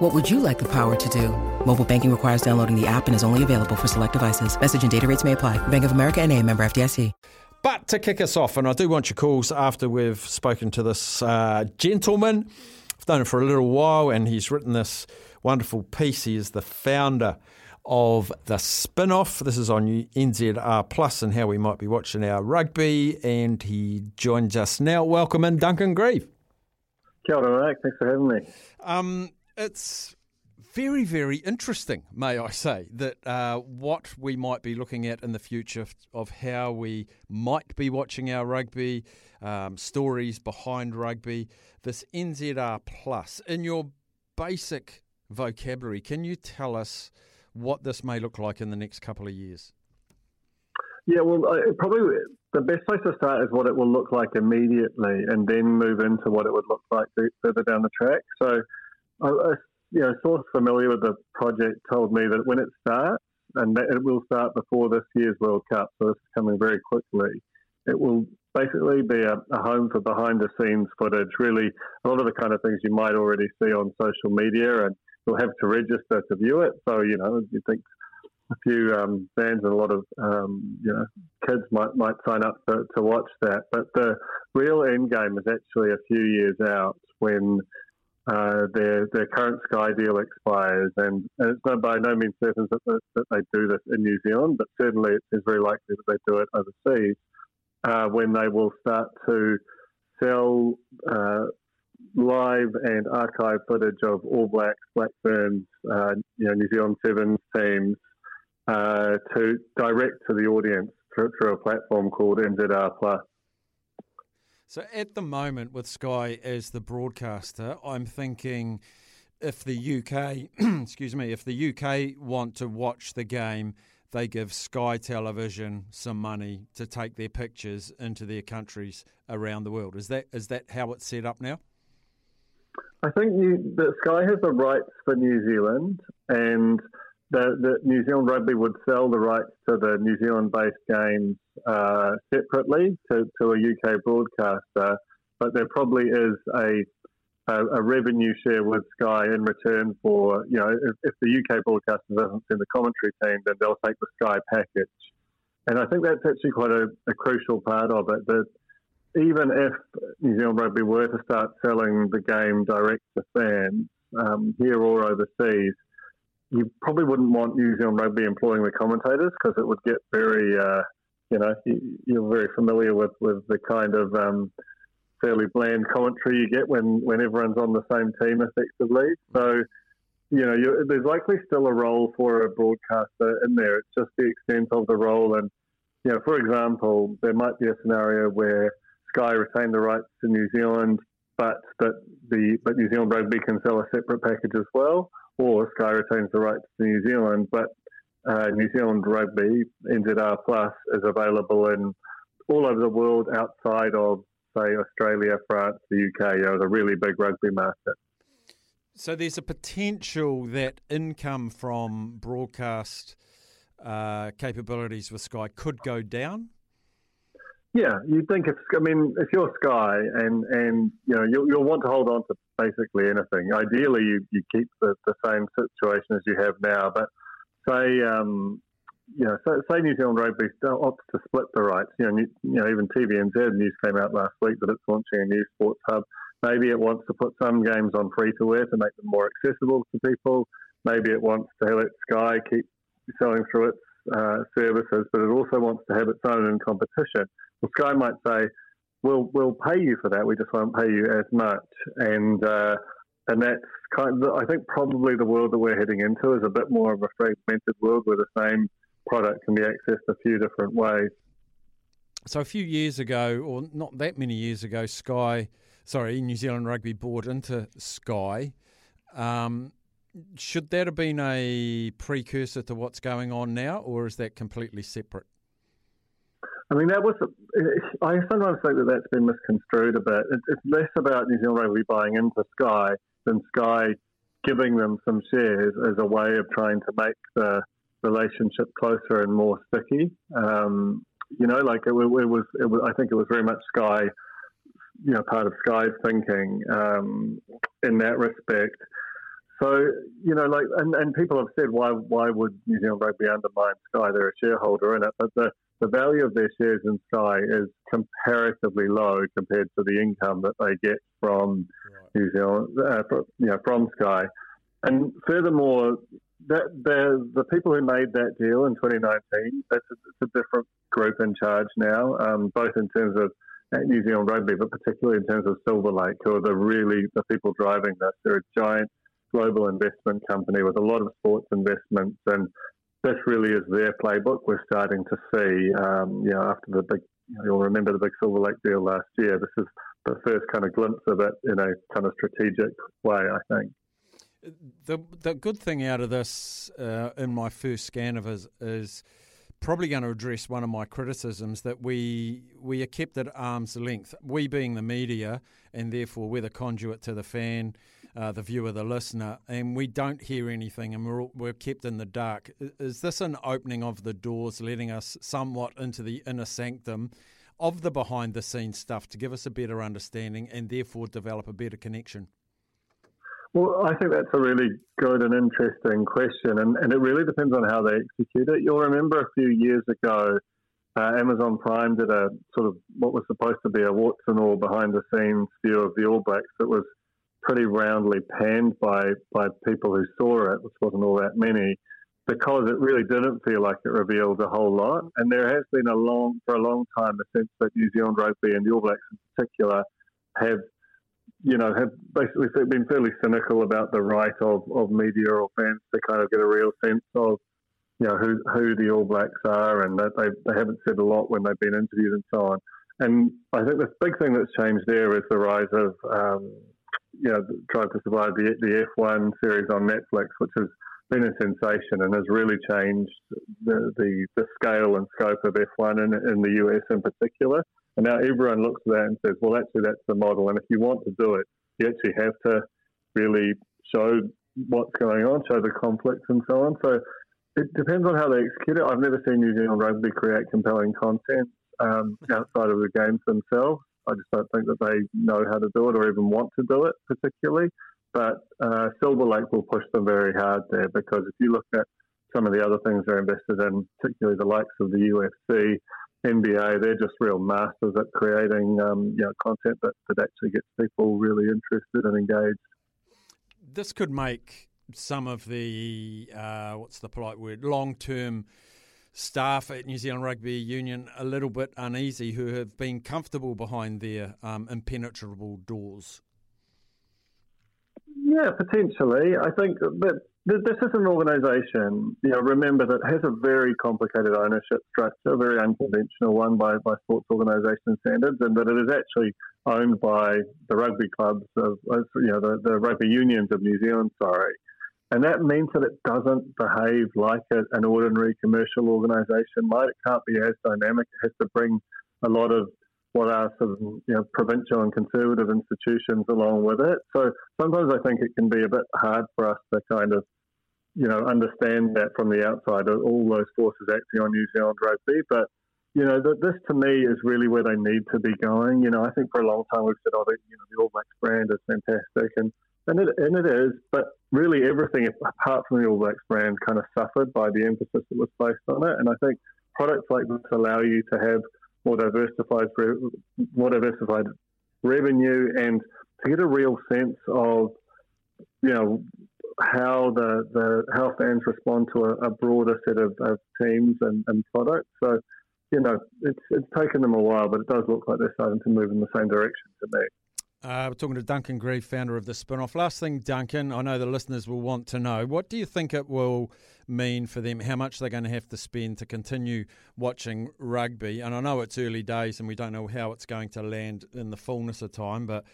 What would you like the power to do? Mobile banking requires downloading the app and is only available for select devices. Message and data rates may apply. Bank of America and a member FDIC. But to kick us off, and I do want your calls after we've spoken to this uh, gentleman. I've known him for a little while, and he's written this wonderful piece. He is the founder of the Spinoff. This is on NZR Plus and how we might be watching our rugby. And he joins us now. Welcome in, Duncan Grieve. Kia ora, Mike. Thanks for having me. Um, it's very, very interesting, may I say, that uh, what we might be looking at in the future of how we might be watching our rugby, um, stories behind rugby, this NZR Plus. In your basic vocabulary, can you tell us what this may look like in the next couple of years? Yeah, well, probably the best place to start is what it will look like immediately, and then move into what it would look like further down the track. So, a you know, source familiar with the project told me that when it starts, and it will start before this year's World Cup, so this is coming very quickly. It will basically be a, a home for behind the scenes footage. Really, a lot of the kind of things you might already see on social media, and you'll have to register to view it. So you know, you think a few um, fans and a lot of um, you know kids might might sign up to, to watch that. But the real end game is actually a few years out when uh, their their current Sky deal expires, and, and it's by no means certain that, that they do this in New Zealand, but certainly it is very likely that they do it overseas uh, when they will start to sell uh, live and archive footage of All Blacks, Black Ferns, uh, you know, New Zealand Sevens teams uh, to direct to the audience through, through a platform called NZR Plus. So at the moment, with Sky as the broadcaster, I'm thinking if the UK, excuse me, if the UK want to watch the game, they give Sky Television some money to take their pictures into their countries around the world. Is that is that how it's set up now? I think you, that Sky has the rights for New Zealand, and the, the New Zealand Rugby would sell the rights to the New Zealand-based games uh, separately to, to a UK broadcaster, but there probably is a, a, revenue share with Sky in return for you know if, if, the UK broadcaster doesn't send the commentary team, then they'll take the Sky package, and I think that's actually quite a, a crucial part of it. That even if New Zealand Rugby were to start selling the game direct to fans um, here or overseas you probably wouldn't want New Zealand Rugby employing the commentators because it would get very, uh, you know, you, are very familiar with, with the kind of um, fairly bland commentary you get when, when everyone's on the same team effectively. So, you know, there's likely still a role for a broadcaster in there. It's just the extent of the role. And, you know, for example, there might be a scenario where Sky retain the rights to New Zealand, but that the but New Zealand Rugby can sell a separate package as well or Sky retains the rights to New Zealand, but uh, New Zealand Rugby, NZR Plus, is available in all over the world outside of, say, Australia, France, the UK, you know, the really big rugby market. So there's a potential that income from broadcast uh, capabilities with Sky could go down? Yeah, you'd think if I mean if you're Sky and and you know you'll, you'll want to hold on to basically anything. Ideally, you, you keep the, the same situation as you have now, but say um, you know say, say New Zealand Rugby opts to split the rights. You know, you, you know even TVNZ news came out last week that it's launching a new sports hub. Maybe it wants to put some games on free to air to make them more accessible to people. Maybe it wants to let Sky keep selling through its uh, services, but it also wants to have its own in competition. Well, Sky might say, "We'll we'll pay you for that. We just won't pay you as much." And uh, and that's kind of, I think probably the world that we're heading into is a bit more of a fragmented world where the same product can be accessed a few different ways. So a few years ago, or not that many years ago, Sky, sorry, New Zealand Rugby bought into Sky. Um, should that have been a precursor to what's going on now, or is that completely separate? I mean, that was. I sometimes think that that's been misconstrued a bit. It's less about New Zealand Rugby buying into Sky than Sky giving them some shares as a way of trying to make the relationship closer and more sticky. Um, you know, like it, it, was, it, was, I think it was very much Sky, you know, part of Sky's thinking um, in that respect. So, you know, like, and, and people have said, why why would New Zealand Rugby undermine Sky? They're a shareholder in it, but the, the value of their shares in Sky is comparatively low compared to the income that they get from right. New Zealand, uh, from, you know, from Sky. And furthermore, that the the people who made that deal in 2019, that's a, it's a different group in charge now, um, both in terms of New Zealand Rugby, but particularly in terms of Silver Lake, who are the really the people driving this. They're a giant global investment company with a lot of sports investments, and this really is their playbook. We're starting to see, um, you know, after the big, you'll remember the big Silver Lake deal last year. This is the first kind of glimpse of it in a kind of strategic way, I think. The the good thing out of this, uh, in my first scan of it, is probably going to address one of my criticisms that we we are kept at arm's length. We being the media, and therefore we're the conduit to the fan, uh, the viewer, the listener, and we don't hear anything, and we're we're kept in the dark. Is this an opening of the doors, letting us somewhat into the inner sanctum? Of the behind the scenes stuff to give us a better understanding and therefore develop a better connection? Well, I think that's a really good and interesting question, and, and it really depends on how they execute it. You'll remember a few years ago, uh, Amazon Prime did a sort of what was supposed to be a warts and all behind the scenes view of the All Blacks that was pretty roundly panned by, by people who saw it, which wasn't all that many, because it really didn't feel like it revealed a whole lot. And there has been a long, for a long time, a sense that New Zealand rugby and the All Blacks in particular have you know, have basically been fairly cynical about the right of, of media or fans to kind of get a real sense of, you know, who who the All Blacks are, and that they they haven't said a lot when they've been interviewed and so on. And I think the big thing that's changed there is the rise of, um, you know, Drive to Survive the the F1 series on Netflix, which has been a sensation and has really changed the the, the scale and scope of F1 in, in the US in particular. And now everyone looks at that and says, well, actually, that's the model. And if you want to do it, you actually have to really show what's going on, show the conflicts and so on. So it depends on how they execute it. I've never seen New Zealand Rugby create compelling content um, outside of the games themselves. I just don't think that they know how to do it or even want to do it particularly. But uh, Silver Lake will push them very hard there because if you look at some of the other things they're invested in, particularly the likes of the UFC, NBA, they're just real masters at creating um, you know, content that, that actually gets people really interested and engaged. This could make some of the, uh, what's the polite word, long term staff at New Zealand Rugby Union a little bit uneasy who have been comfortable behind their um, impenetrable doors. Yeah, potentially. I think that this is an organisation, you know, remember that has a very complicated ownership structure, a very unconventional one by, by sports organisation standards, and that it is actually owned by the rugby clubs of, you know, the, the rugby unions of New Zealand, sorry. And that means that it doesn't behave like a, an ordinary commercial organisation might. It can't be as dynamic. It has to bring a lot of what are of you know provincial and conservative institutions along with it. So sometimes I think it can be a bit hard for us to kind of you know understand that from the outside, all those forces acting on New Zealand rugby. But you know this to me is really where they need to be going. You know I think for a long time we've said, oh, the, you know the All Blacks brand is fantastic, and and it, and it is, but really everything apart from the All Blacks brand kind of suffered by the emphasis that was placed on it. And I think products like this allow you to have more diversified, more diversified revenue, and to get a real sense of, you know, how the, the how fans respond to a, a broader set of, of teams and, and, products. So, you know, it's it's taken them a while, but it does look like they're starting to move in the same direction to me. Uh, we're talking to Duncan Greive, founder of the Spinoff. Last thing, Duncan, I know the listeners will want to know what do you think it will mean for them? How much they're going to have to spend to continue watching rugby? And I know it's early days and we don't know how it's going to land in the fullness of time, but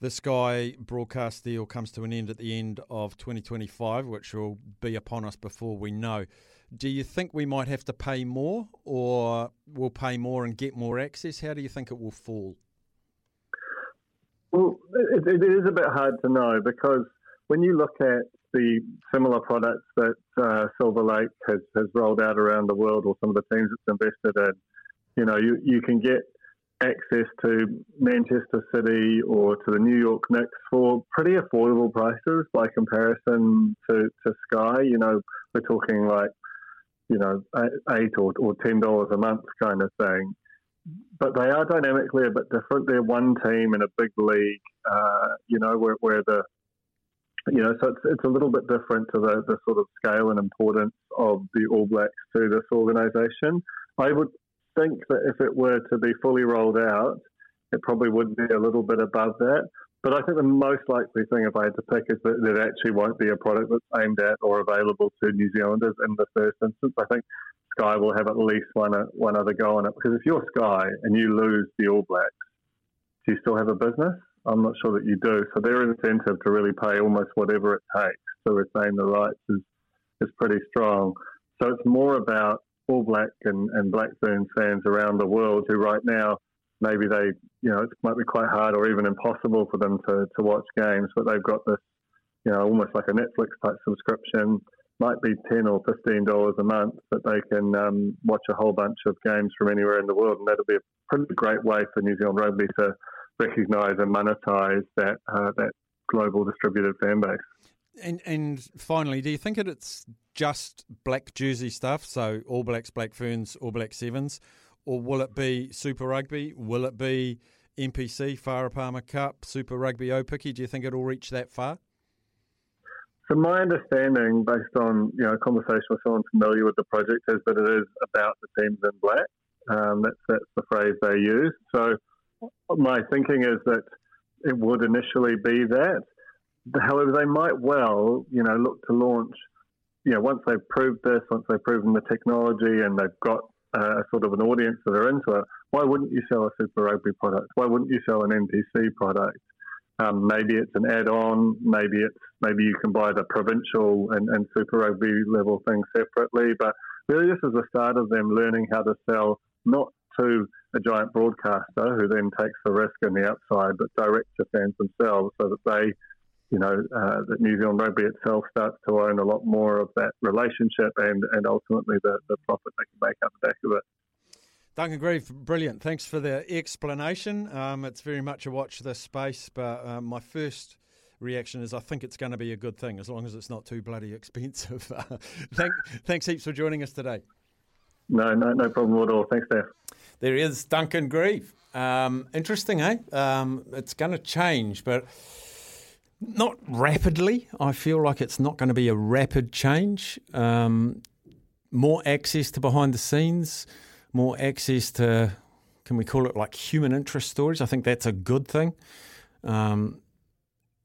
the Sky broadcast deal comes to an end at the end of 2025, which will be upon us before we know. do you think we might have to pay more, or we'll pay more and get more access? How do you think it will fall? Well, it, it is a bit hard to know because when you look at the similar products that uh, Silver Lake has, has rolled out around the world, or some of the teams it's invested in, you know, you, you can get access to Manchester City or to the New York Knicks for pretty affordable prices by comparison to, to Sky. You know, we're talking like, you know, eight or, or ten dollars a month kind of thing. But they are dynamically a bit different. They're one team in a big league, uh, you know, where, where the you know, so it's, it's a little bit different to the, the sort of scale and importance of the All Blacks to this organisation. I would think that if it were to be fully rolled out, it probably would be a little bit above that. But I think the most likely thing, if I had to pick, is that it actually won't be a product that's aimed at or available to New Zealanders in the first instance. I think Sky will have at least one uh, one other go on it because if you're Sky and you lose the All Blacks, do you still have a business? I'm not sure that you do. So their incentive to really pay almost whatever it takes to retain the rights is is pretty strong. So it's more about all Black and, and Black Ferns fans around the world who right now maybe they you know it might be quite hard or even impossible for them to, to watch games, but they've got this you know almost like a Netflix type subscription. Might be ten or fifteen dollars a month that they can um, watch a whole bunch of games from anywhere in the world, and that'll be a pretty great way for New Zealand rugby to recognise and monetize that uh, that global distributed fan base. And and finally, do you think that it's just black jersey stuff? So All Blacks, Black Ferns, All Black Sevens, or will it be Super Rugby? Will it be NPC, Farah Palmer Cup, Super Rugby Aupiki? Do you think it'll reach that far? So my understanding, based on you know conversation with someone familiar with the project, is that it is about the teams in black. Um, that's that's the phrase they use. So my thinking is that it would initially be that. However, they might well, you know, look to launch, you know, once they've proved this, once they've proven the technology and they've got a sort of an audience that are into it, why wouldn't you sell a Super Rugby product? Why wouldn't you sell an NPC product? Um, maybe it's an add-on. Maybe it's maybe you can buy the provincial and, and Super Rugby level thing separately. But really, this is the start of them learning how to sell not to a giant broadcaster who then takes the risk and the upside, but direct to fans themselves so that they, you know, uh, that New Zealand Rugby itself starts to own a lot more of that relationship and, and ultimately the, the profit they can make out the back of it. Duncan Grieve, brilliant. Thanks for the explanation. Um, it's very much a watch this space, but um, my first reaction is I think it's going to be a good thing as long as it's not too bloody expensive. Thank, thanks heaps for joining us today. No, no, no problem at all. Thanks, Steph. There is Duncan Grieve. Um, interesting, eh? Um, it's going to change, but not rapidly. I feel like it's not going to be a rapid change. Um, more access to behind the scenes, more access to, can we call it like human interest stories? I think that's a good thing. Um,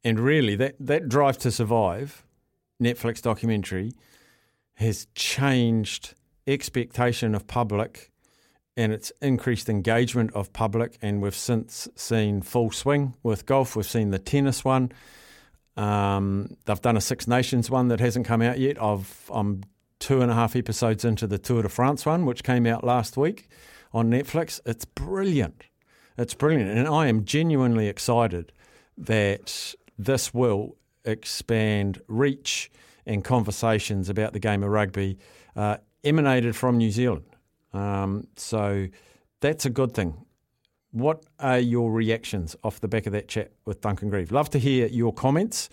and really, that, that Drive to Survive Netflix documentary has changed expectation of public and it's increased engagement of public. And we've since seen full swing with golf. We've seen the tennis one. Um, they've done a Six Nations one that hasn't come out yet. I've, I'm two and a half episodes into the Tour de France one, which came out last week on Netflix. It's brilliant. It's brilliant. And I am genuinely excited that this will expand reach and conversations about the game of rugby uh, emanated from New Zealand. Um, so that's a good thing. What are your reactions off the back of that chat with Duncan Grieve? Love to hear your comments.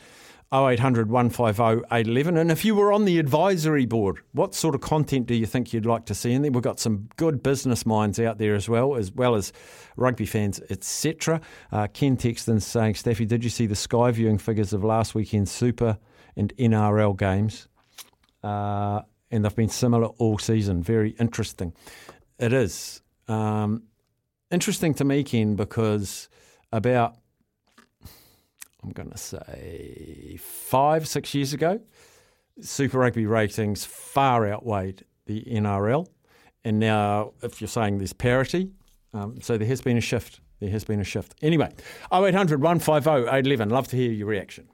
0800 150 811. And if you were on the advisory board, what sort of content do you think you'd like to see in there? We've got some good business minds out there as well, as well as rugby fans, etc. Uh, Ken Texton saying, Staffy, did you see the Sky viewing figures of last weekend's Super and NRL games? Uh, and they've been similar all season. Very interesting. It is. Um, interesting to me, Ken, because about, I'm going to say, five, six years ago, Super Rugby ratings far outweighed the NRL. And now, if you're saying there's parity, um, so there has been a shift. There has been a shift. Anyway, 0800 150 811. Love to hear your reaction.